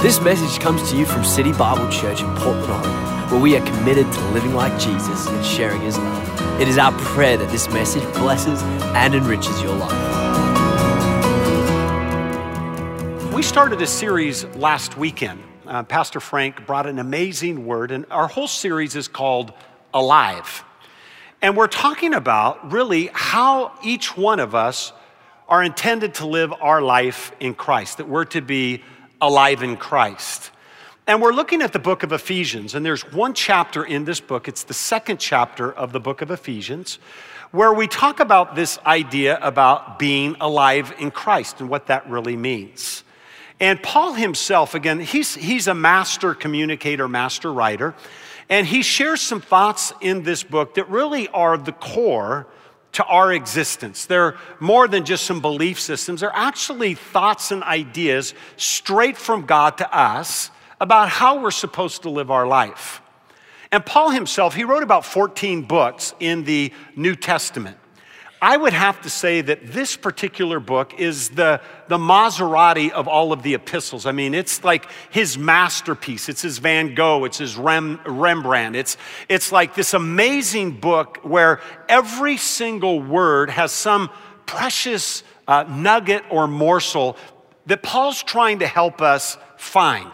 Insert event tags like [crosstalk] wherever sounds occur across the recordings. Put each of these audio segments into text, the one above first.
This message comes to you from City Bible Church in Portland, Oregon, where we are committed to living like Jesus and sharing his love. It is our prayer that this message blesses and enriches your life. We started a series last weekend. Uh, Pastor Frank brought an amazing word, and our whole series is called Alive. And we're talking about really how each one of us are intended to live our life in Christ, that we're to be alive in Christ. And we're looking at the book of Ephesians, and there's one chapter in this book, it's the second chapter of the book of Ephesians, where we talk about this idea about being alive in Christ and what that really means. And Paul himself, again, he's, he's a master communicator, master writer, and he shares some thoughts in this book that really are the core to our existence. They're more than just some belief systems, they're actually thoughts and ideas straight from God to us about how we're supposed to live our life. And Paul himself, he wrote about 14 books in the New Testament. I would have to say that this particular book is the, the Maserati of all of the epistles. I mean, it's like his masterpiece. It's his Van Gogh, it's his Rem, Rembrandt. It's, it's like this amazing book where every single word has some precious uh, nugget or morsel that Paul's trying to help us find.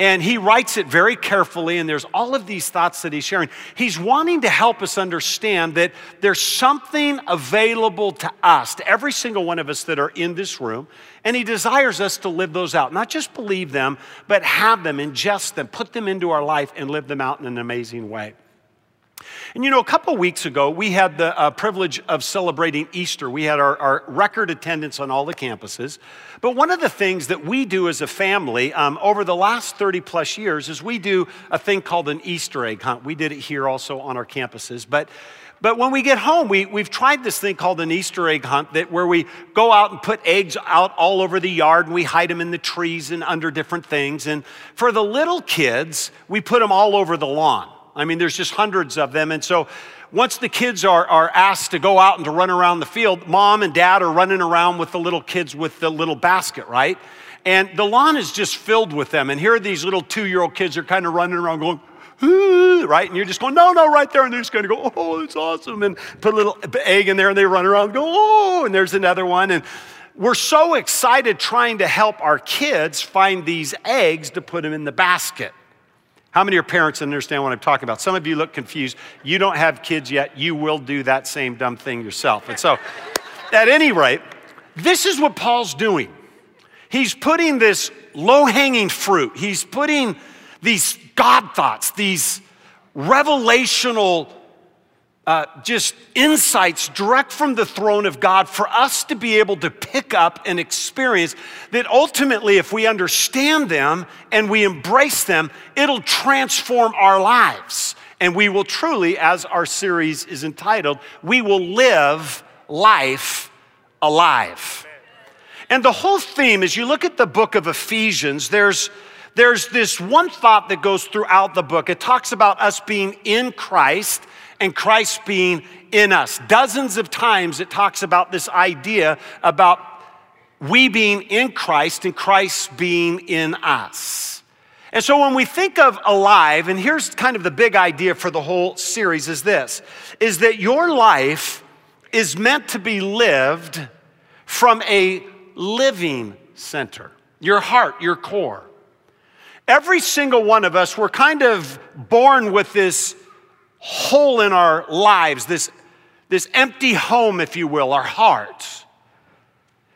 And he writes it very carefully, and there's all of these thoughts that he's sharing. He's wanting to help us understand that there's something available to us, to every single one of us that are in this room, and he desires us to live those out. Not just believe them, but have them, ingest them, put them into our life, and live them out in an amazing way. And you know, a couple weeks ago, we had the uh, privilege of celebrating Easter. We had our, our, record attendance on all the campuses. But one of the things that we do as a family um, over the last 30 plus years is we do a thing called an Easter egg hunt. We did it here also on our campuses. But but when we get home, we, we've tried this thing called an Easter egg hunt that where we go out and put eggs out all over the yard and we hide them in the trees and under different things. And for the little kids, we put them all over the lawn. I mean, there's just hundreds of them. And so once the kids are, are asked to go out and to run around the field, mom and dad are running around with the little kids with the little basket, right? And the lawn is just filled with them. And here are these little two year old kids are kind of running around going, right? And you're just going, no, no, right there. And they're just going to go, oh, it's awesome. And put a little egg in there and they run around and go, oh, and there's another one. And we're so excited trying to help our kids find these eggs to put them in the basket. How many of your parents understand what I'm talking about? Some of you look confused. You don't have kids yet. You will do that same dumb thing yourself. And so, [laughs] at any rate, this is what Paul's doing. He's putting this low hanging fruit, he's putting these God thoughts, these revelational uh, just insights direct from the throne of God for us to be able to pick up and experience that ultimately, if we understand them and we embrace them, it'll transform our lives. And we will truly, as our series is entitled, we will live life alive. And the whole theme, as you look at the book of Ephesians, there's there's this one thought that goes throughout the book. It talks about us being in Christ and Christ being in us. Dozens of times it talks about this idea about we being in Christ and Christ being in us. And so when we think of alive, and here's kind of the big idea for the whole series is this is that your life is meant to be lived from a living center, your heart, your core. Every single one of us, we're kind of born with this hole in our lives, this, this empty home, if you will, our hearts.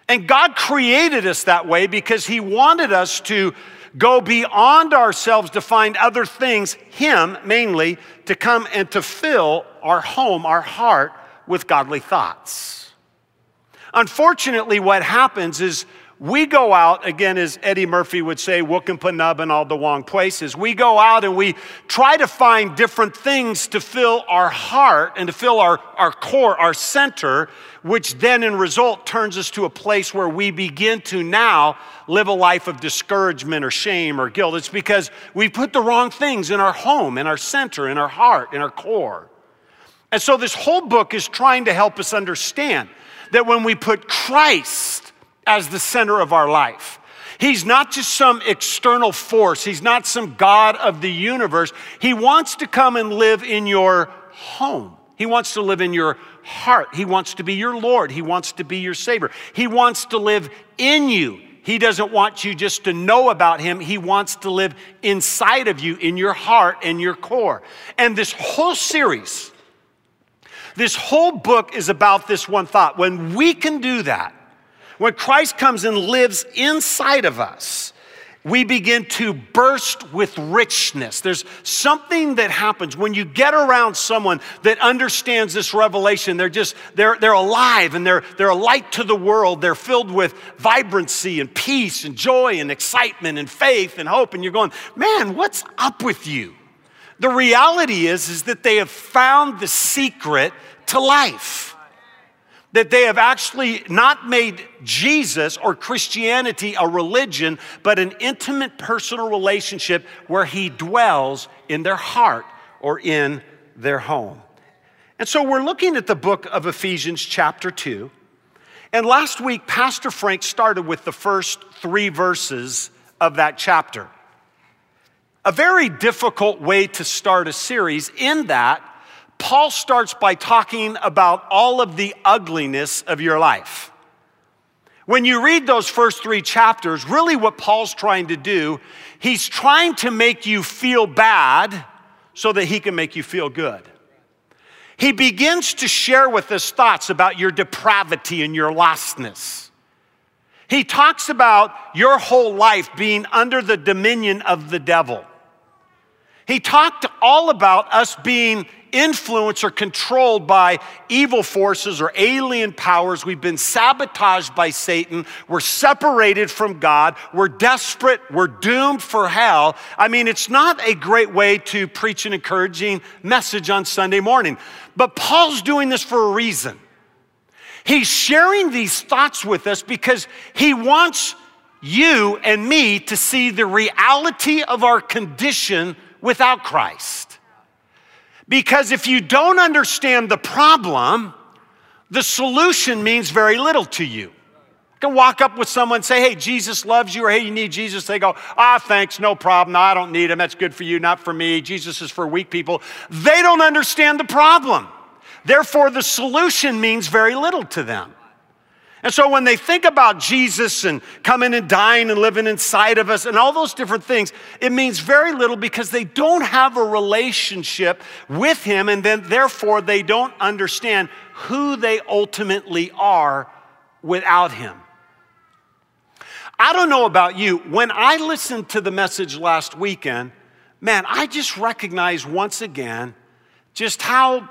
And God created us that way because He wanted us to go beyond ourselves to find other things, Him mainly, to come and to fill our home, our heart, with godly thoughts. Unfortunately, what happens is we go out, again, as Eddie Murphy would say, nub in all the wrong places. We go out and we try to find different things to fill our heart and to fill our, our core, our center, which then in result turns us to a place where we begin to now live a life of discouragement or shame or guilt. It's because we put the wrong things in our home, in our center, in our heart, in our core. And so this whole book is trying to help us understand that when we put Christ as the center of our life. He's not just some external force, He's not some God of the universe. He wants to come and live in your home. He wants to live in your heart. He wants to be your Lord. He wants to be your Savior. He wants to live in you. He doesn't want you just to know about Him. He wants to live inside of you, in your heart and your core. And this whole series, this whole book is about this one thought. When we can do that, when Christ comes and lives inside of us, we begin to burst with richness. There's something that happens when you get around someone that understands this revelation. They're just, they're, they're alive and they're, they're a light to the world. They're filled with vibrancy and peace and joy and excitement and faith and hope. And you're going, man, what's up with you? The reality is, is that they have found the secret to life that they have actually not made Jesus or Christianity a religion, but an intimate personal relationship where he dwells in their heart or in their home. And so we're looking at the book of Ephesians, chapter 2. And last week, Pastor Frank started with the first three verses of that chapter. A very difficult way to start a series, in that Paul starts by talking about all of the ugliness of your life. When you read those first three chapters, really what Paul's trying to do, he's trying to make you feel bad so that he can make you feel good. He begins to share with us thoughts about your depravity and your lostness. He talks about your whole life being under the dominion of the devil. He talked all about us being influenced or controlled by evil forces or alien powers. We've been sabotaged by Satan. We're separated from God. We're desperate. We're doomed for hell. I mean, it's not a great way to preach an encouraging message on Sunday morning. But Paul's doing this for a reason. He's sharing these thoughts with us because he wants you and me to see the reality of our condition without Christ. Because if you don't understand the problem, the solution means very little to you. You can walk up with someone and say, Hey, Jesus loves you, or Hey, you need Jesus. They go, Ah, thanks, no problem. No, I don't need him. That's good for you, not for me. Jesus is for weak people. They don't understand the problem. Therefore, the solution means very little to them. And so when they think about Jesus and coming and dying and living inside of us and all those different things, it means very little because they don't have a relationship with Him and then therefore they don't understand who they ultimately are without Him. I don't know about you, when I listened to the message last weekend, man, I just recognized once again just how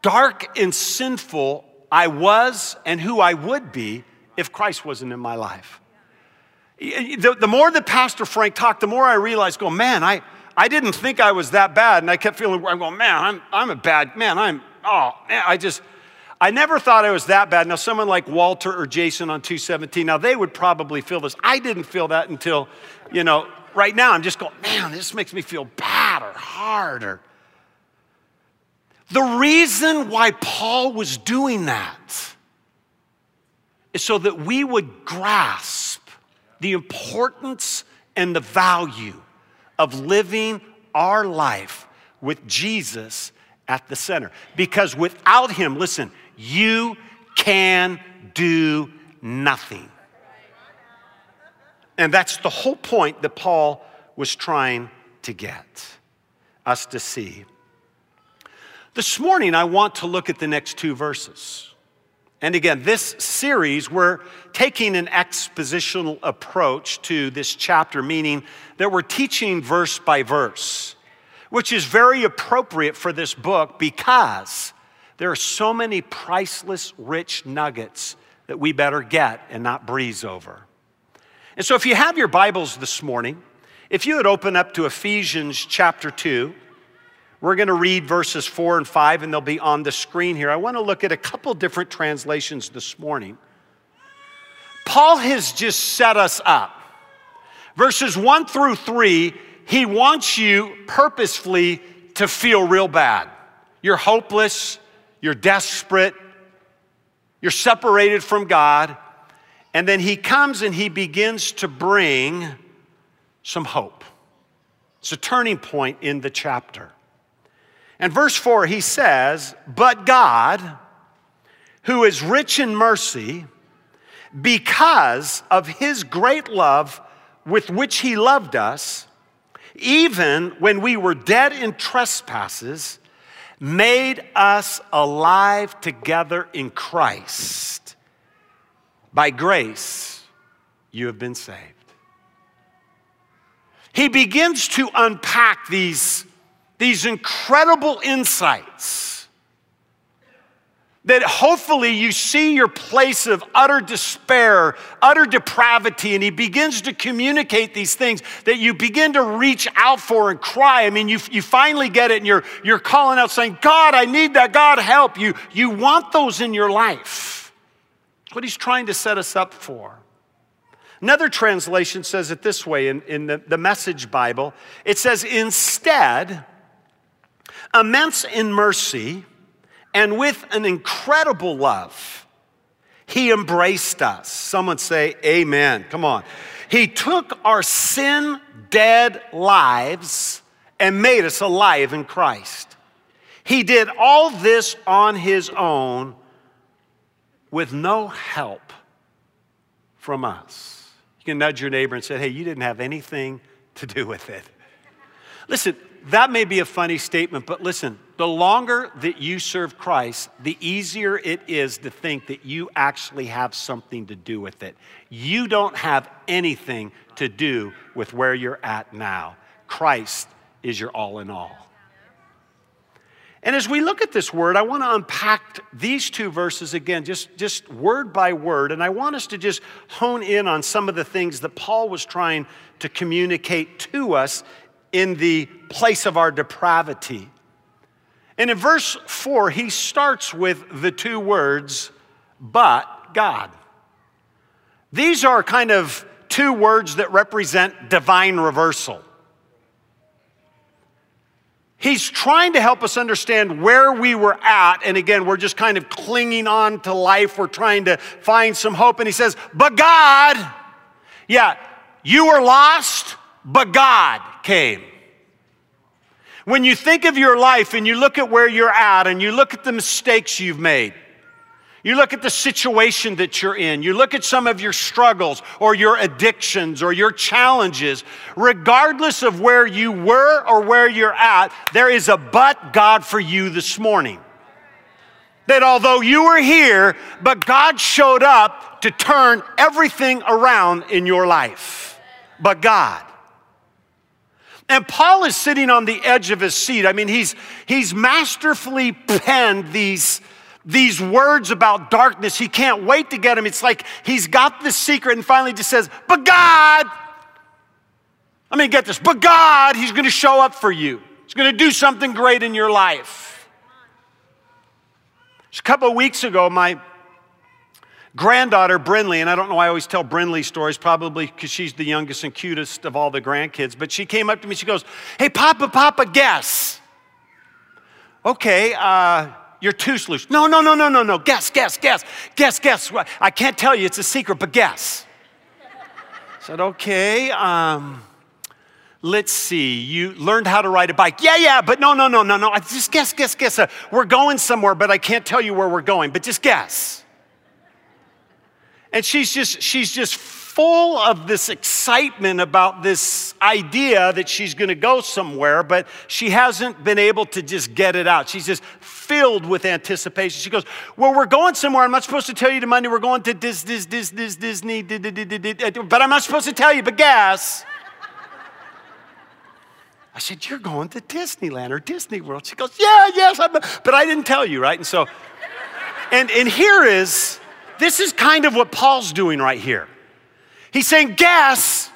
dark and sinful I was and who I would be if Christ wasn't in my life. The, the more that Pastor Frank talked, the more I realized, go, man, I, I didn't think I was that bad. And I kept feeling, I'm going, man, I'm, I'm a bad man. I'm, oh, man, I just, I never thought I was that bad. Now, someone like Walter or Jason on 217, now they would probably feel this. I didn't feel that until, you know, right now I'm just going, man, this makes me feel bad or hard or the reason why Paul was doing that is so that we would grasp the importance and the value of living our life with Jesus at the center. Because without him, listen, you can do nothing. And that's the whole point that Paul was trying to get us to see. This morning, I want to look at the next two verses. And again, this series, we're taking an expositional approach to this chapter, meaning that we're teaching verse by verse, which is very appropriate for this book because there are so many priceless, rich nuggets that we better get and not breeze over. And so, if you have your Bibles this morning, if you would open up to Ephesians chapter 2, we're going to read verses four and five, and they'll be on the screen here. I want to look at a couple different translations this morning. Paul has just set us up. Verses one through three, he wants you purposefully to feel real bad. You're hopeless, you're desperate, you're separated from God. And then he comes and he begins to bring some hope. It's a turning point in the chapter. And verse 4, he says, But God, who is rich in mercy, because of his great love with which he loved us, even when we were dead in trespasses, made us alive together in Christ. By grace, you have been saved. He begins to unpack these, these incredible insights that hopefully you see your place of utter despair, utter depravity, and he begins to communicate these things that you begin to reach out for and cry. I mean, you, you finally get it and you're, you're calling out saying, God, I need that. God, help you. You want those in your life. That's what he's trying to set us up for. Another translation says it this way in, in the, the Message Bible it says, instead, immense in mercy and with an incredible love, he embraced us. Someone say, Amen. Come on. He took our sin dead lives and made us alive in Christ. He did all this on his own with no help from us. You can nudge your neighbor and say, Hey, you didn't have anything to do with it. Listen, that may be a funny statement, but listen, the longer that you serve Christ, the easier it is to think that you actually have something to do with it. You don't have anything to do with where you're at now. Christ is your all in all. And as we look at this word, I want to unpack these two verses again, just, just word by word. And I want us to just hone in on some of the things that Paul was trying to communicate to us in the place of our depravity. And in verse 4, he starts with the two words, but God. These are kind of two words that represent divine reversal. He's trying to help us understand where we were at. And again, we're just kind of clinging on to life. We're trying to find some hope. And he says, But God, yeah, you were lost, but God came. When you think of your life and you look at where you're at and you look at the mistakes you've made, you look at the situation that you're in, you look at some of your struggles or your addictions or your challenges, regardless of where you were or where you're at, there is a but God for you this morning. That although you were here, but God showed up to turn everything around in your life. But God. And Paul is sitting on the edge of his seat. I mean, he's, he's masterfully penned these, these words about darkness. He can't wait to get them. It's like he's got the secret and finally just says, But God, I mean, get this, but God, He's going to show up for you. He's going to do something great in your life. Just a couple of weeks ago, my granddaughter, Brinley, and I don't know why I always tell Brinley stories, probably because she's the youngest and cutest of all the grandkids, but she came up to me, she goes, Hey, Papa, Papa, guess. Okay, uh, your tooth loose. No, no, no, no, no, no. Guess, guess, guess, guess, guess. I can't tell you, it's a secret, but guess. I said, okay, um, let's see. You learned how to ride a bike. Yeah, yeah, but no, no, no, no, no. I just guess, guess, guess. Uh, we're going somewhere, but I can't tell you where we're going, but just guess. And she's just, she's just full of this excitement about this idea that she's going to go somewhere, but she hasn't been able to just get it out. She's just filled with anticipation. She goes, Well, we're going somewhere. I'm not supposed to tell you the Monday. We're going to Dis, Dis, Dis, Disney, but I'm not supposed to tell you, but guess. I said, You're going to Disneyland or Disney World. She goes, Yeah, yes, I'm, but I didn't tell you, right? And so, and, and here is, this is kind of what Paul's doing right here. He's saying, guess,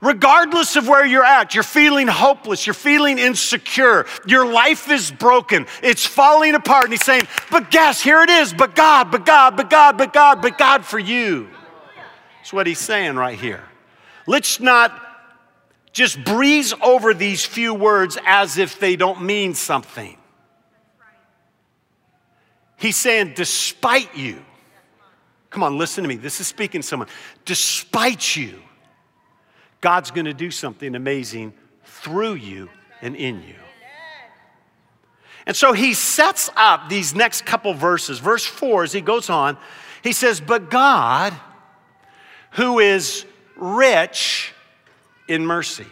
regardless of where you're at, you're feeling hopeless, you're feeling insecure, your life is broken, it's falling apart. And he's saying, but guess, here it is, but God, but God, but God, but God, but God for you. That's what he's saying right here. Let's not just breeze over these few words as if they don't mean something. He's saying, despite you, Come on, listen to me. This is speaking to someone. Despite you, God's going to do something amazing through you and in you. And so he sets up these next couple verses. Verse 4, as he goes on, he says, But God, who is rich in mercy.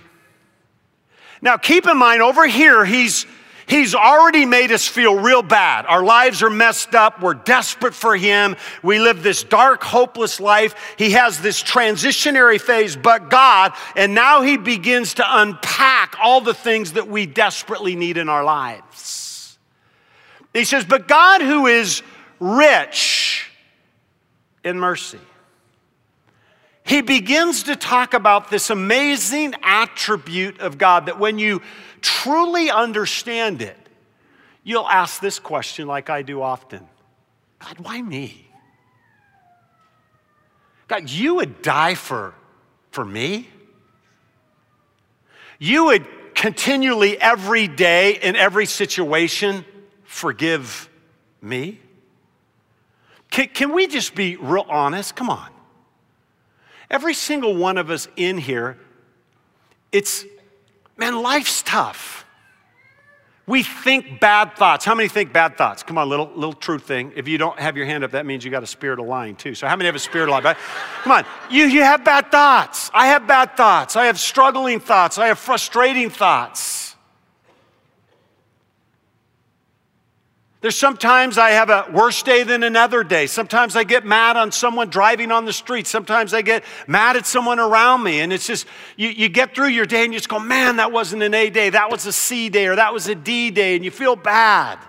Now, keep in mind, over here, he's He's already made us feel real bad. Our lives are messed up. We're desperate for Him. We live this dark, hopeless life. He has this transitionary phase, but God, and now He begins to unpack all the things that we desperately need in our lives. He says, But God, who is rich in mercy, he begins to talk about this amazing attribute of God that when you truly understand it, you'll ask this question like I do often God, why me? God, you would die for, for me? You would continually, every day, in every situation, forgive me? Can, can we just be real honest? Come on. Every single one of us in here, it's, man, life's tough. We think bad thoughts. How many think bad thoughts? Come on, little little truth thing. If you don't have your hand up, that means you got a spirit of lying too. So how many have a spirit of lying? Come on, you, you have bad thoughts. I have bad thoughts. I have struggling thoughts. I have frustrating thoughts. There's sometimes I have a worse day than another day. Sometimes I get mad on someone driving on the street. Sometimes I get mad at someone around me. And it's just, you, you get through your day and you just go, man, that wasn't an A day. That was a C day or that was a D day. And you feel bad.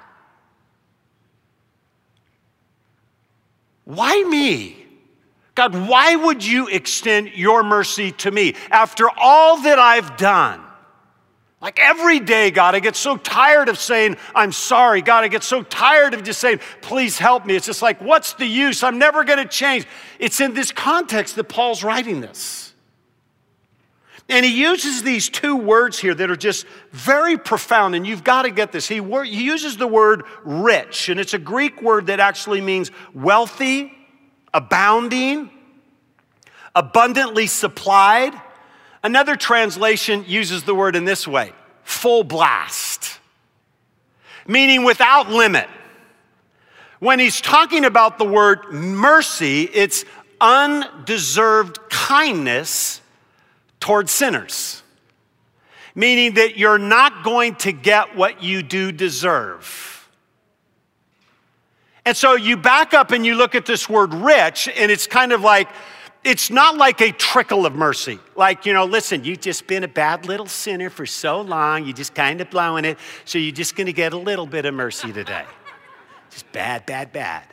Why me? God, why would you extend your mercy to me after all that I've done? Like every day, God, I get so tired of saying, I'm sorry. God, I get so tired of just saying, please help me. It's just like, what's the use? I'm never going to change. It's in this context that Paul's writing this. And he uses these two words here that are just very profound, and you've got to get this. He, wor- he uses the word rich, and it's a Greek word that actually means wealthy, abounding, abundantly supplied Another translation uses the word in this way full blast, meaning without limit. When he's talking about the word mercy, it's undeserved kindness toward sinners, meaning that you're not going to get what you do deserve. And so you back up and you look at this word rich, and it's kind of like, it's not like a trickle of mercy. Like, you know, listen, you've just been a bad little sinner for so long, you're just kind of blowing it, so you're just gonna get a little bit of mercy today. Just bad, bad, bad.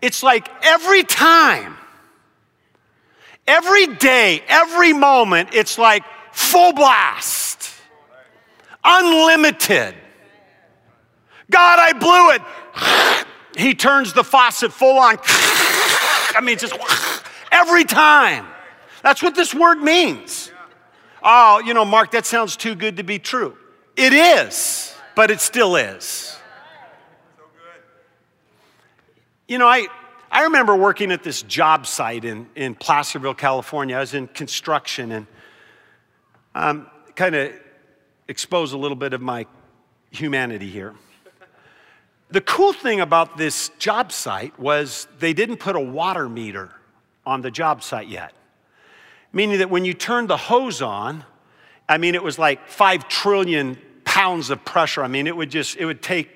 It's like every time, every day, every moment, it's like full blast, unlimited. God, I blew it. He turns the faucet full on. I mean, just every time. That's what this word means. Oh, you know, Marc, that sounds too good to be true. It is, but it still is. You know, I, I remember working at this job site in, in Placerville, California. I was in construction and um, kind of expose a little bit of my humanity here. The cool thing about this job site was they didn't put a water meter on the job site yet. Meaning that when you turned the hose on, I mean, it was like five trillion pounds of pressure. I mean, it would just, it would take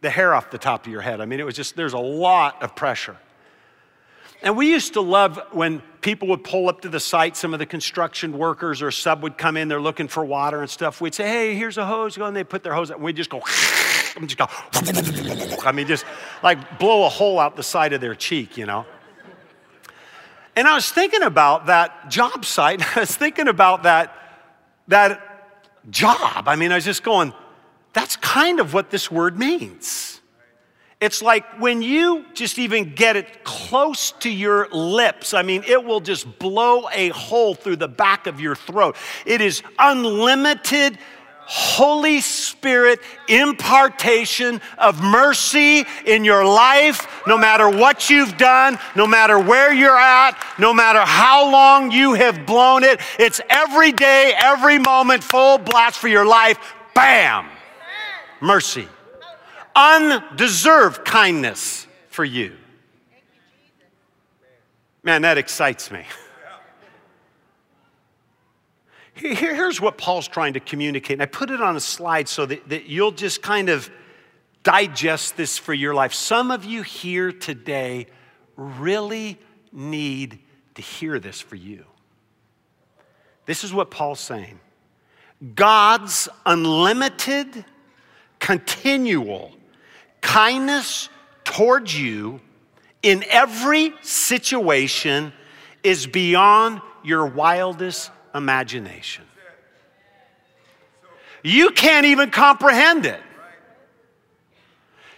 the hair off the top of your head. I mean, it was just, there's a lot of pressure. And we used to love when people would pull up to the site, some of the construction workers or sub would come in, they're looking for water and stuff. We'd say, hey, here's a hose, go, and they put their hose up, and we'd just go, [laughs] I'm just go, [laughs] I mean, just like blow a hole out the side of their cheek, you know. And I was thinking about that job site. [laughs] I was thinking about that, that job. I mean, I was just going, that's kind of what this word means. It's like when you just even get it close to your lips, I mean, it will just blow a hole through the back of your throat. It is unlimited Holy Spirit impartation of mercy in your life, no matter what you've done, no matter where you're at, no matter how long you have blown it. It's every day, every moment, full blast for your life. Bam! Mercy. Undeserved kindness for you. Man, that excites me. [laughs] Here's what Paul's trying to communicate. And I put it on a slide so that, that you'll just kind of digest this for your life. Some of you here today really need to hear this for you. This is what Paul's saying God's unlimited, continual kindness towards you in every situation is beyond your wildest imagination. You can't even comprehend it.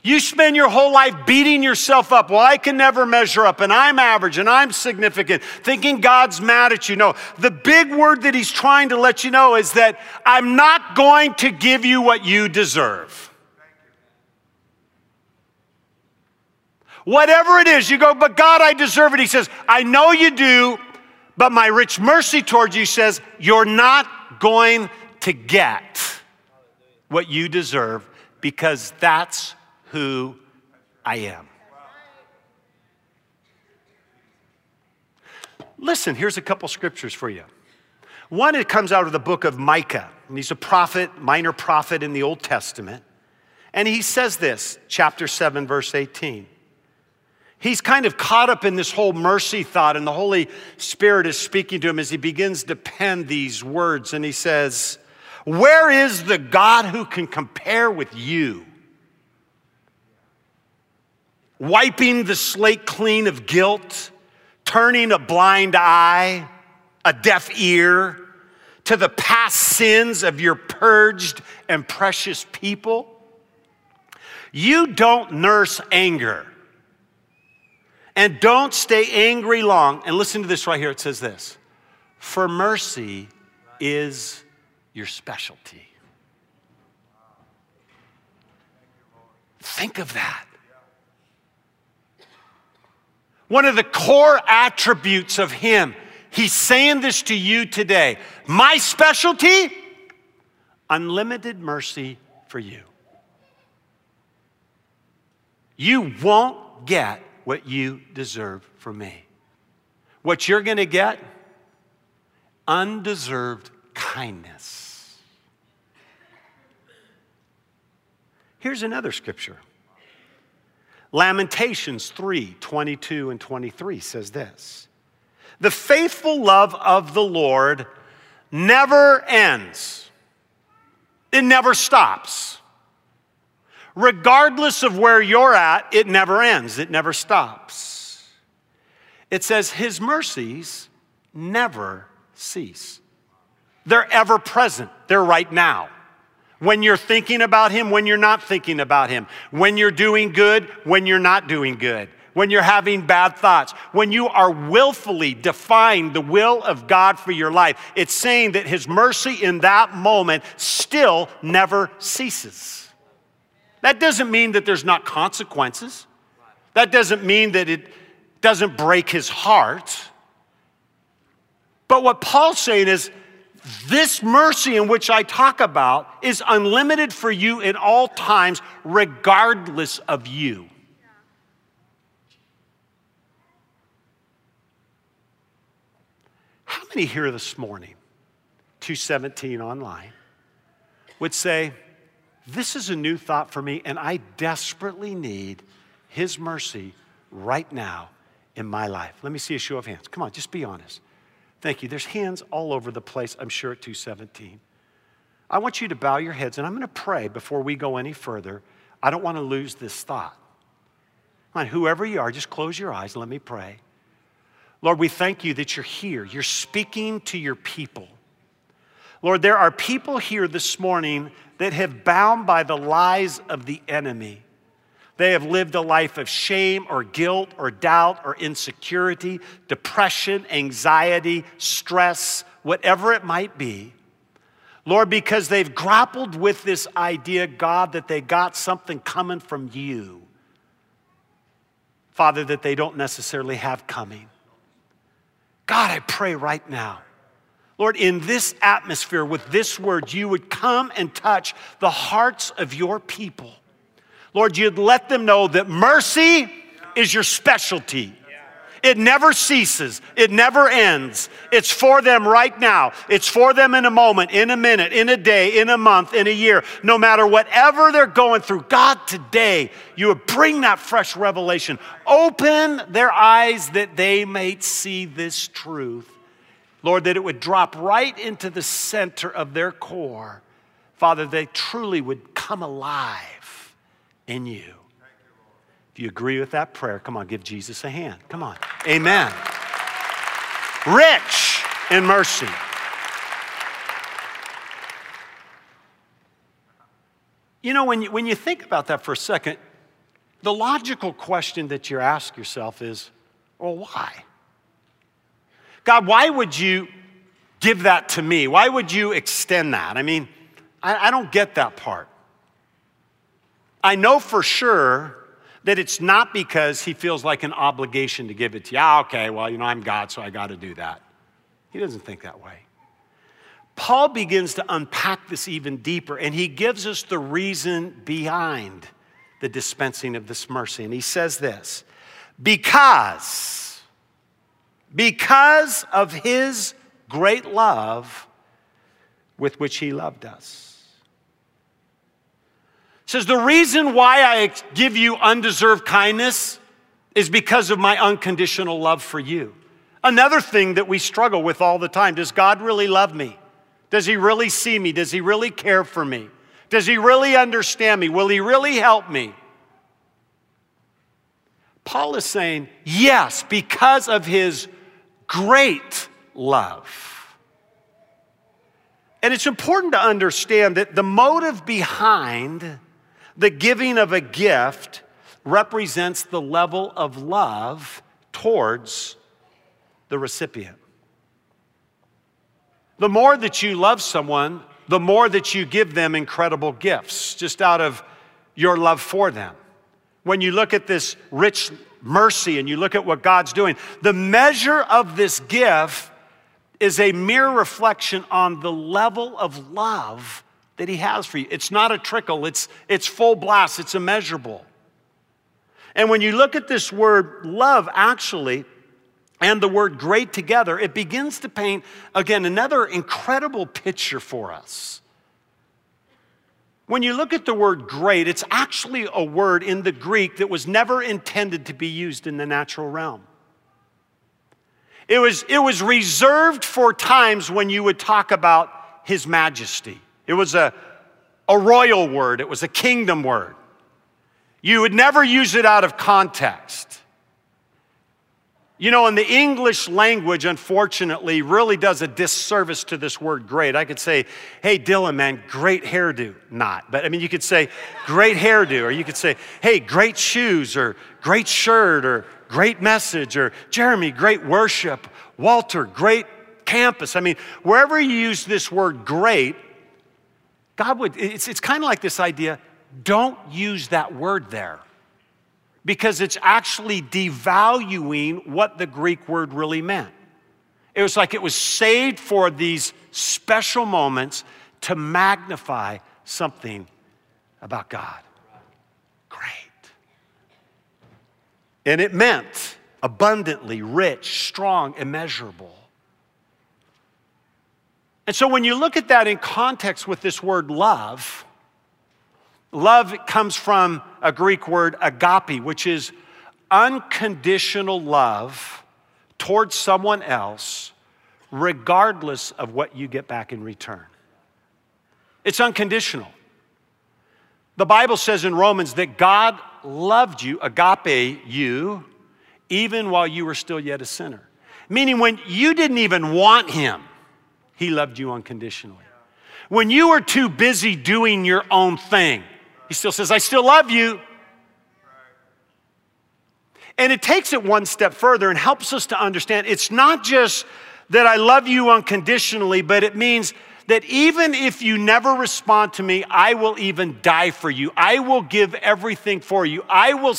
You spend your whole life beating yourself up. Well, I can never measure up, and I'm average, and I'm significant, thinking God's mad at you. No, the big word that He's trying to let you know is that I'm not going to give you what you deserve. Whatever it is, you go, but God, I deserve it. He says, I know you do, but my rich mercy towards you says, You're not going to get what you deserve because that's who I am. Listen, here's a couple scriptures for you. One, it comes out of the book of Micah, and he's a prophet, minor prophet in the Old Testament. And he says this, chapter 7, verse 18 he's kind of caught up in this whole mercy thought, and the Holy Spirit is speaking to him as he begins to pen these words. And he says, Where is the God who can compare with you? Wiping the slate clean of guilt, turning a blind eye, a deaf ear to the past sins of your purged and precious people. You don't nurse anger and don't stay angry long. And listen to this right here. It says this For mercy is your specialty. Think of that. One of the core attributes of Him, He's saying this to you today. My specialty, unlimited mercy for you. You won't get what you deserve from me. What you're going to get? Undeserved kindness. Here's another scripture. Lamentations 3 22 and 23 says this The faithful love of the Lord never ends, it never stops. Regardless of where you're at, it never ends, it never stops. It says, His mercies never cease. They're ever present, they're right now. When you're thinking about Him, when you're not thinking about Him, when you're doing good, when you're not doing good, when you're having bad thoughts, when you are willfully defying the will of God for your life, it's saying that His mercy in that moment still never ceases. That doesn't mean that there's not consequences. That doesn't mean that it doesn't break his heart. But what Paul's saying is this mercy in which I talk about is unlimited for you in all times, regardless of you. How many here this morning, 217 online, would say, this is a new thought for me, and I desperately need His mercy right now in my life. Let me see a show of hands. Come on, just be honest. Thank you. There's hands all over the place, I'm sure, at 217. I want you to bow your heads, and I'm going to pray before we go any further. I don't want to lose this thought. Come on, whoever you are, just close your eyes and let me pray. Lord, we thank you that you're here. You're speaking to your people. Lord, there are people here this morning that have bound by the lies of the enemy. They have lived a life of shame or guilt or doubt or insecurity, depression, anxiety, stress, whatever it might be. Lord, because they've grappled with this idea, God, that they got something coming from you. Father, that they don't necessarily have coming. God, I pray right now, Lord, in this atmosphere with this word, you would come and touch the hearts of your people. Lord, you'd let them know that mercy is your specialty. It never ceases, it never ends. It's for them right now. It's for them in a moment, in a minute, in a day, in a month, in a year. No matter whatever they're going through, God, today, you would bring that fresh revelation. Open their eyes that they may see this truth. Lord, that it would drop right into the center of their core. Father, they truly would come alive in you. If you agree with that prayer, come on, give Jesus a hand. Come on. Amen. Rich in mercy. You know, when you, when you think about that for a second, the logical question that you ask yourself is well, why? God, why would you give that to me? Why would you extend that? I mean, I, I don't get that part. I know for sure that it's not because he feels like an obligation to give it to you. Ah, okay, well, you know, I'm God, so I got to do that. He doesn't think that way. Paul begins to unpack this even deeper, and he gives us the reason behind the dispensing of this mercy. And he says this because, because of his great love with which he loved us says, The reason why I give you undeserved kindness is because of my unconditional love for you. Another thing that we struggle with all the time does God really love me? Does he really see me? Does he really care for me? Does he really understand me? Will he really help me? Paul is saying, yes, because of his great love. And it's important to understand that the motive behind the giving of a gift represents the level of love towards the recipient. The more that you love someone, the more that you give them incredible gifts just out of your love for them. When you look at this rich mercy and you look at what God's doing, the measure of this gift is a mere reflection on the level of love that He has for you. It's not a trickle, it's, it's full blast, it's immeasurable. And when you look at this word love, actually, and the word great together, it begins to paint, again, another incredible picture for us. When you look at the word great, it's actually a word in the Greek that was never intended to be used in the natural realm. It was, it was reserved for times when you would talk about His majesty. It was a, a royal word, it was a kingdom word. You would never use it out of context. You know, in the English language, unfortunately, really does a disservice to this word great. I could say, hey, Dylan, man, great hairdo. Not. But I mean, you could say, great hairdo, or you could say, hey, great shoes, or great shirt, or great message, or Jeremy, great worship. Walter, great campus. I mean, wherever you use this word great, God would, it's, it's kind of like this idea don't use that word there because it's actually devaluing what the Greek word really meant. It was like it was saved for these special moments to magnify something about God. Great. And it meant abundantly, rich, strong, immeasurable. And so when you look at that in context with this word love, love comes from a Greek word agape, which is unconditional love towards someone else, regardless of what you get back in return. It's unconditional. The Bible says in Romans that God loved you, agape you, even while you were still yet a sinner. Meaning when you didn't even want Him, he loved you unconditionally. When you were too busy doing your own thing, He still says, I still love you. And it takes it one step further and helps us to understand it's not just that I love you unconditionally, but it means that even if you never respond to me, I will even die for you. I will give everything for you. I will,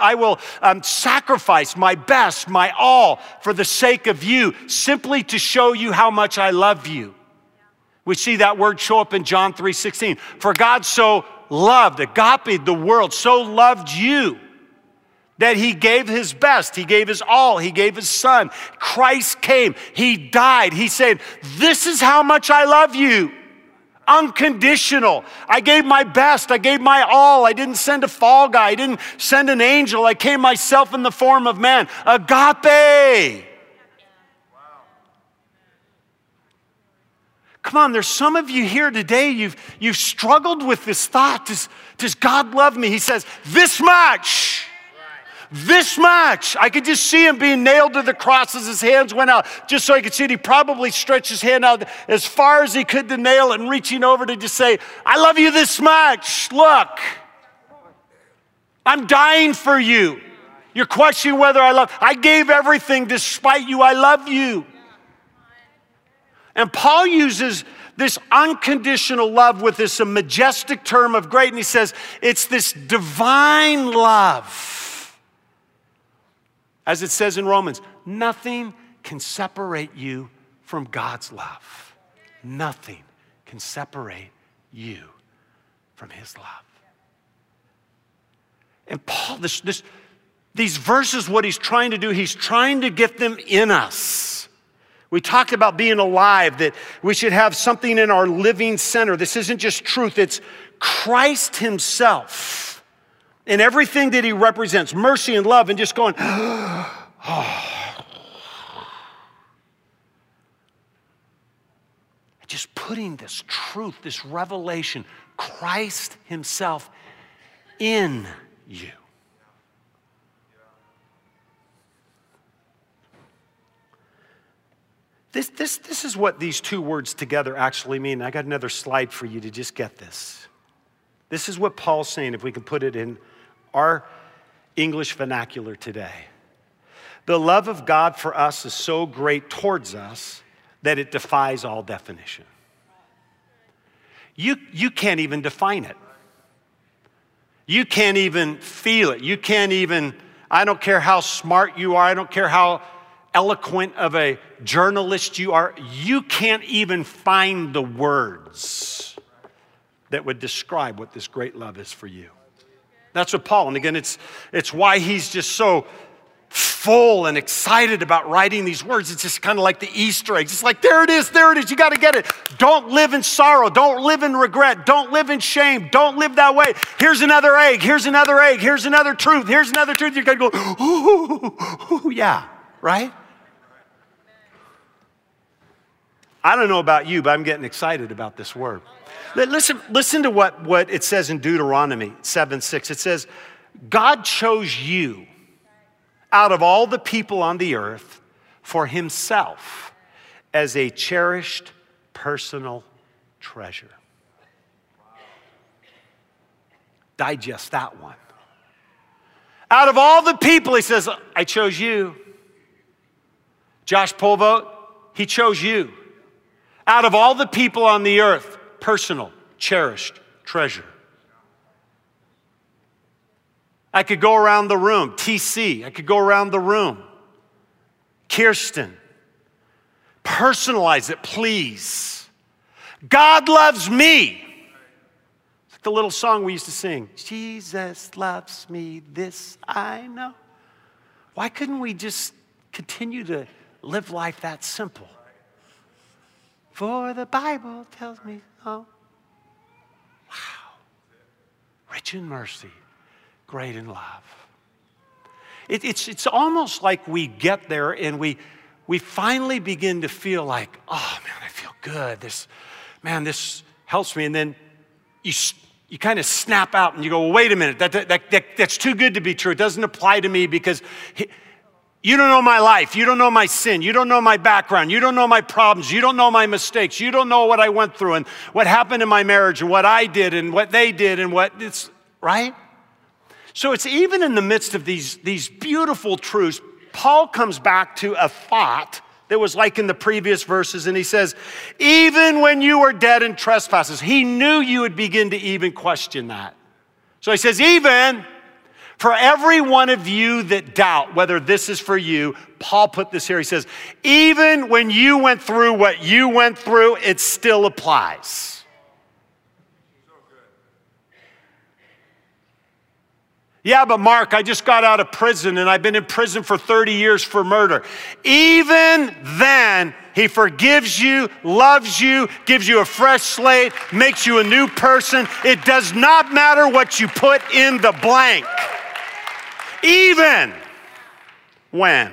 I will um, sacrifice my best, my all for the sake of you, simply to show you how much I love you. We see that word show up in John 3:16. For God so loved, agape, the world, so loved you that he gave his best. He gave his all. He gave his son. Christ came. He died. He said, This is how much I love you. Unconditional. I gave my best. I gave my all. I didn't send a fall guy. I didn't send an angel. I came myself in the form of man. Agape. Come on, there's some of you here today, you've, you've struggled with this thought. Does, does God love me? He says, This much. This much. I could just see him being nailed to the cross as his hands went out, just so I could see it. He probably stretched his hand out as far as he could to nail it and reaching over to just say, I love you this much. Look, I'm dying for you. You're questioning whether I love. I gave everything despite you. I love you. And Paul uses this unconditional love with this majestic term of great, and he says it's this divine love. As it says in Romans, nothing can separate you from God's love. Nothing can separate you from His love. And Paul, this, this, these verses, what he's trying to do, he's trying to get them in us. We talked about being alive, that we should have something in our living center. This isn't just truth, it's Christ Himself and everything that he represents mercy and love, and just going, oh. [gasps] [sighs] Just putting this truth, this revelation, Christ Himself in you. This, this, this is what these two words together actually mean. I got another slide for you to just get this. This is what Paul's saying, if we can put it in our English vernacular today. The love of God for us is so great towards us that it defies all definition. You, you can't even define it. You can't even feel it. You can't even, I don't care how smart you are, I don't care how eloquent of a journalist you are, you can't even find the words that would describe what this great love is for you. That's what Paul, and again, it's, it's why he's just so full and excited about writing these words. It's just kind of like the Easter eggs. It's like, there it is, there it is, you got to get it. Don't live in sorrow, don't live in regret, don't live in shame, don't live that way. Here's another egg, here's another egg, here's another truth, here's another truth. You're going to go, ooh, ooh, yeah, right? I don't know about you, but I'm getting excited about this word. Listen, listen to what, what it says in Deuteronomy 7 6. It says, God chose you out of all the people on the earth for himself as a cherished personal treasure. Digest that one. Out of all the people, he says, I chose you. Josh Polvote, he chose you. Out of all the people on the earth, personal, cherished treasure. I could go around the room, TC, I could go around the room. Kirsten, personalize it, please. God loves me. It's like the little song we used to sing Jesus loves me, this I know. Why couldn't we just continue to live life that simple? For the Bible tells me Oh, wow. Rich in mercy, great in love. It, it's, it's almost like we get there and we, we finally begin to feel like, oh man, I feel good. This, man, this helps me. And then you, you kind of snap out and you go, well, wait a minute, that, that, that, that's too good to be true. It doesn't apply to me because he, you don't know my life. You don't know my sin. You don't know my background. You don't know my problems. You don't know my mistakes. You don't know what I went through and what happened in my marriage and what I did and what they did and what it's, right? So it's even in the midst of these, these beautiful truths, Paul comes back to a thought that was like in the previous verses. And he says, even when you were dead in trespasses, he knew you would begin to even question that. So he says, even for every one of you that doubt whether this is for you, Paul put this here. He says, even when you went through what you went through, it still applies. Yeah, but Marc, I just got out of prison and I've been in prison for 30 years for murder. Even then, he forgives you, loves you, gives you a fresh slate, makes you a new person. It does not matter what you put in the blank. Even when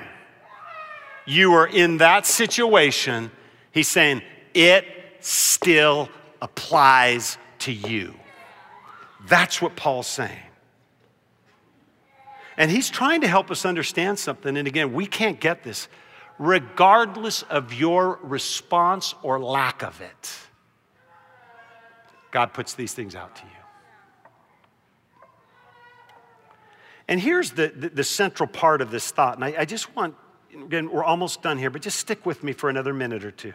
you are in that situation, he's saying it still applies to you. That's what Paul's saying. And he's trying to help us understand something. And again, we can't get this regardless of your response or lack of it. God puts these things out to you. And here's the, the, the central part of this thought. And I, I just want, again, we're almost done here, but just stick with me for another minute or two.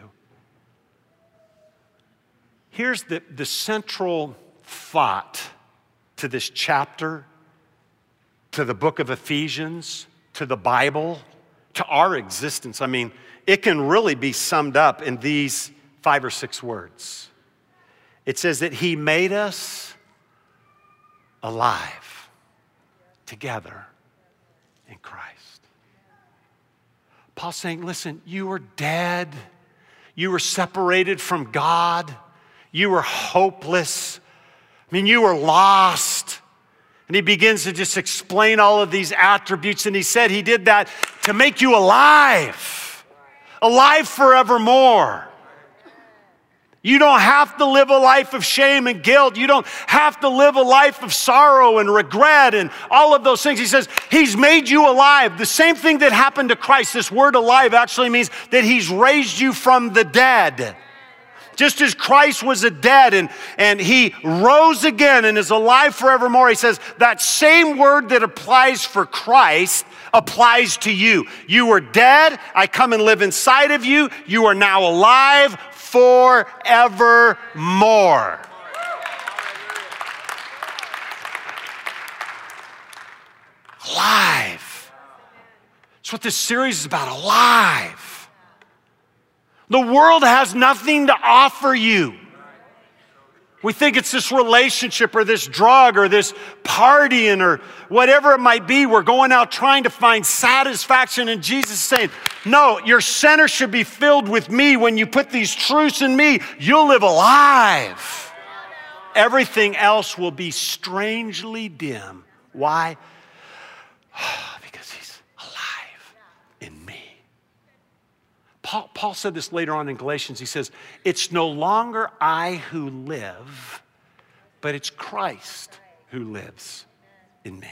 Here's the, the central thought to this chapter to the book of Ephesians, to the Bible, to our existence. I mean, it can really be summed up in these five or six words. It says that He made us alive together in Christ. Paul's saying, listen, you were dead, you were separated from God, you were hopeless. I mean, you were lost. And he begins to just explain all of these attributes. And he said he did that to make you alive, alive forevermore. You don't have to live a life of shame and guilt. You don't have to live a life of sorrow and regret and all of those things. He says, He's made you alive. The same thing that happened to Christ. This word alive actually means that He's raised you from the dead. Just as Christ was a dead and, and he rose again and is alive forevermore, he says that same word that applies for Christ applies to you. You were dead, I come and live inside of you. You are now alive forevermore. Alive. That's what this series is about alive. The world has nothing to offer you. We think it's this relationship or this drug or this partying or whatever it might be. We're going out trying to find satisfaction. And Jesus saying, No, your center should be filled with me. When you put these truths in me, you'll live alive. Everything else will be strangely dim. Why? Paul, Paul said this later on in Galatians. He says, It's no longer I who live, but it's Christ who lives in me.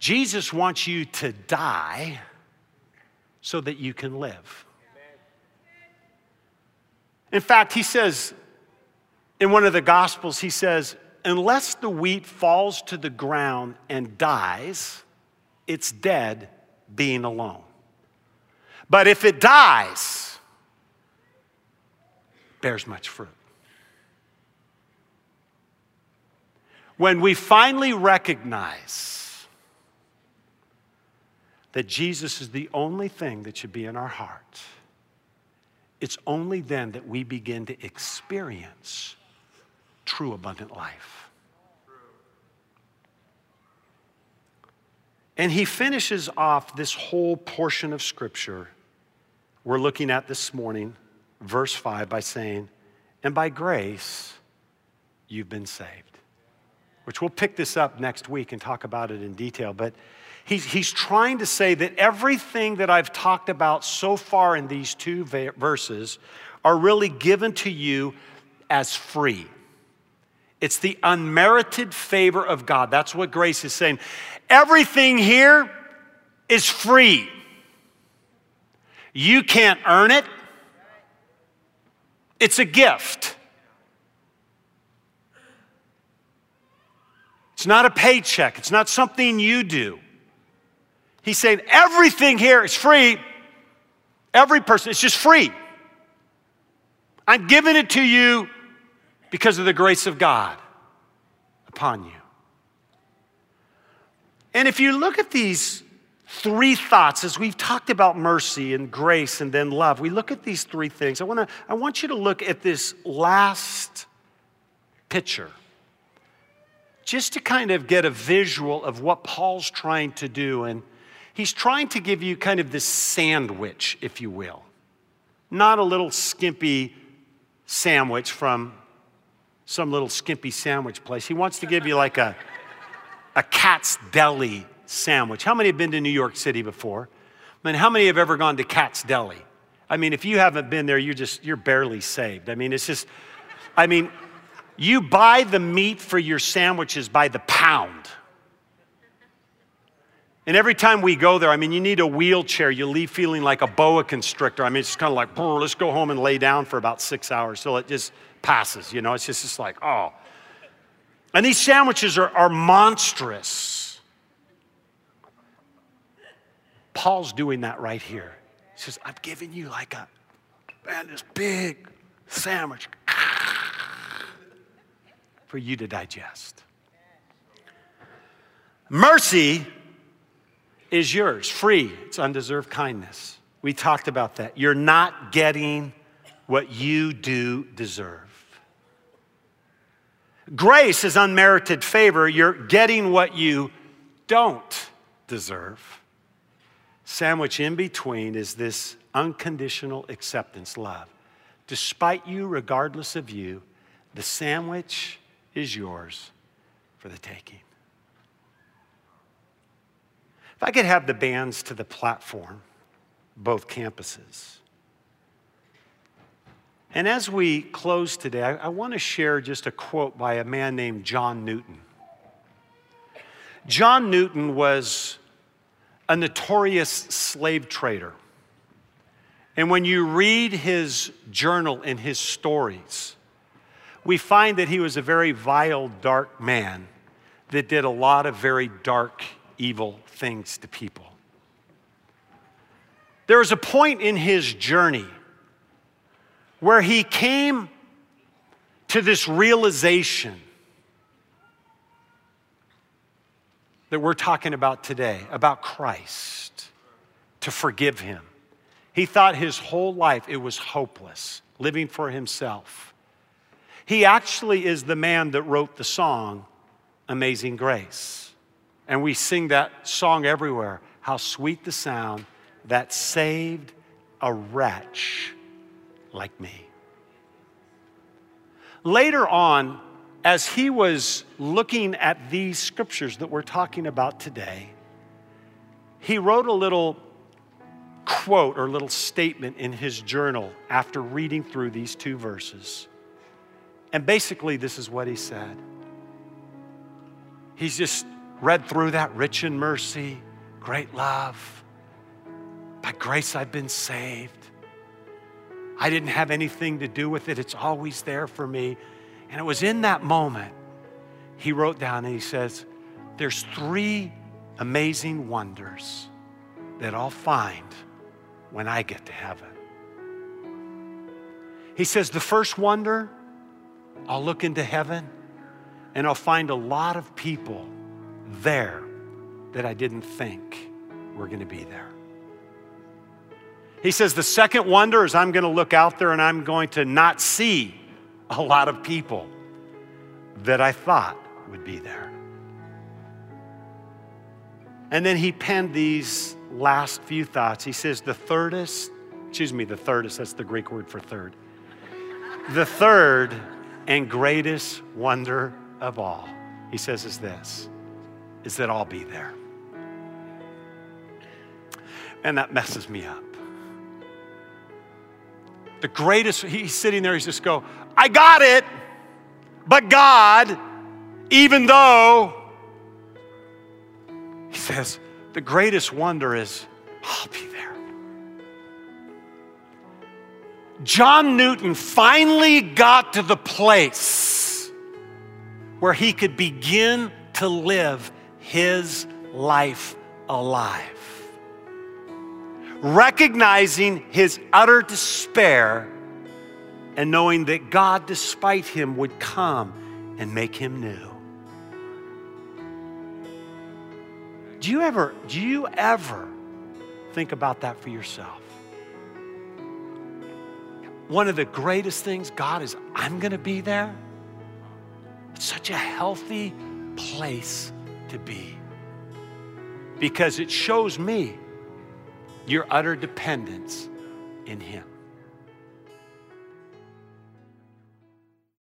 Jesus wants you to die so that you can live. In fact, he says in one of the Gospels, he says, unless the wheat falls to the ground and dies, it's dead being alone. But if it dies, bears much fruit. When we finally recognize that Jesus is the only thing that should be in our heart, it's only then that we begin to experience true abundant life. And he finishes off this whole portion of scripture we're looking at this morning, verse 5, by saying, And by grace you've been saved. Which we'll pick this up next week and talk about it in detail. But he's, he's trying to say that everything that I've talked about so far in these two verses are really given to you as free. It's the unmerited favor of God. That's what grace is saying. Everything here is free. You can't earn it, it's a gift. It's not a paycheck, it's not something you do. He's saying everything here is free. Every person, it's just free. I'm giving it to you because of the grace of God upon you. And if you look at these three thoughts as we've talked about mercy and grace and then love, we look at these three things. I, wanna, I want you to look at this last picture just to kind of get a visual of what Paul's trying to do. And he's trying to give you kind of this sandwich, if you will, not a little skimpy sandwich from some little skimpy sandwich place. He wants to give you like a, a Katz's Deli sandwich. How many have been to New York City before? I mean, how many have ever gone to Katz's Deli? I mean, if you haven't been there, you're just, you're barely saved. I mean, it's just, I mean, you buy the meat for your sandwiches by the pound. And every time we go there, I mean, you need a wheelchair. You leave feeling like a boa constrictor. I mean, it's kind of like, let's go home and lay down for about six hours. So it just passes, you know? It's just, it's like, oh. And these sandwiches are, are monstrous. Paul's doing that right here. He says, I've given you like a, man, this big sandwich for you to digest. Mercy is yours, free. It's undeserved kindness. We talked about that. You're not getting what you do deserve. Grace is unmerited favor. You're getting what you don't deserve. Sandwich in between is this unconditional acceptance love. Despite you, regardless of you, the sandwich is yours for the taking. If I could have the bands to the platform, both campuses. And as we close today, I, I want to share just a quote by a man named John Newton. John Newton was a notorious slave trader. And when you read his journal and his stories, we find that he was a very vile, dark man that did a lot of very dark, evil things to people. There was a point in his journey where he came to this realization that we're talking about today about Christ to forgive him. He thought his whole life it was hopeless, living for himself. He actually is the man that wrote the song Amazing Grace. And we sing that song everywhere. How sweet the sound that saved a wretch like me. Later on, as he was looking at these scriptures that we're talking about today, he wrote a little quote or little statement in his journal after reading through these two verses. And basically, this is what he said. He's just read through that rich in mercy, great love. By grace, I've been saved. I didn't have anything to do with it, it's always there for me. And it was in that moment he wrote down and he says, There's three amazing wonders that I'll find when I get to heaven. He says, The first wonder, I'll look into heaven and I'll find a lot of people there that I didn't think were going to be there. He says, The second wonder is I'm going to look out there and I'm going to not see a lot of people that I thought would be there. And then he penned these last few thoughts. He says, The thirdest, excuse me, the thirdest, that's the Greek word for third. The third and greatest wonder of all, he says, is this is that I'll be there. And that messes me up. The greatest, he's sitting there, he's just go, I got it, but God, even though, he says, the greatest wonder is, I'll be there. John Newton finally got to the place where he could begin to live his life alive. Recognizing his utter despair and knowing that God, despite him, would come and make him new. Do you ever, do you ever think about that for yourself? One of the greatest things, God is, I'm going to be there. It's such a healthy place to be because it shows me your utter dependence in Him.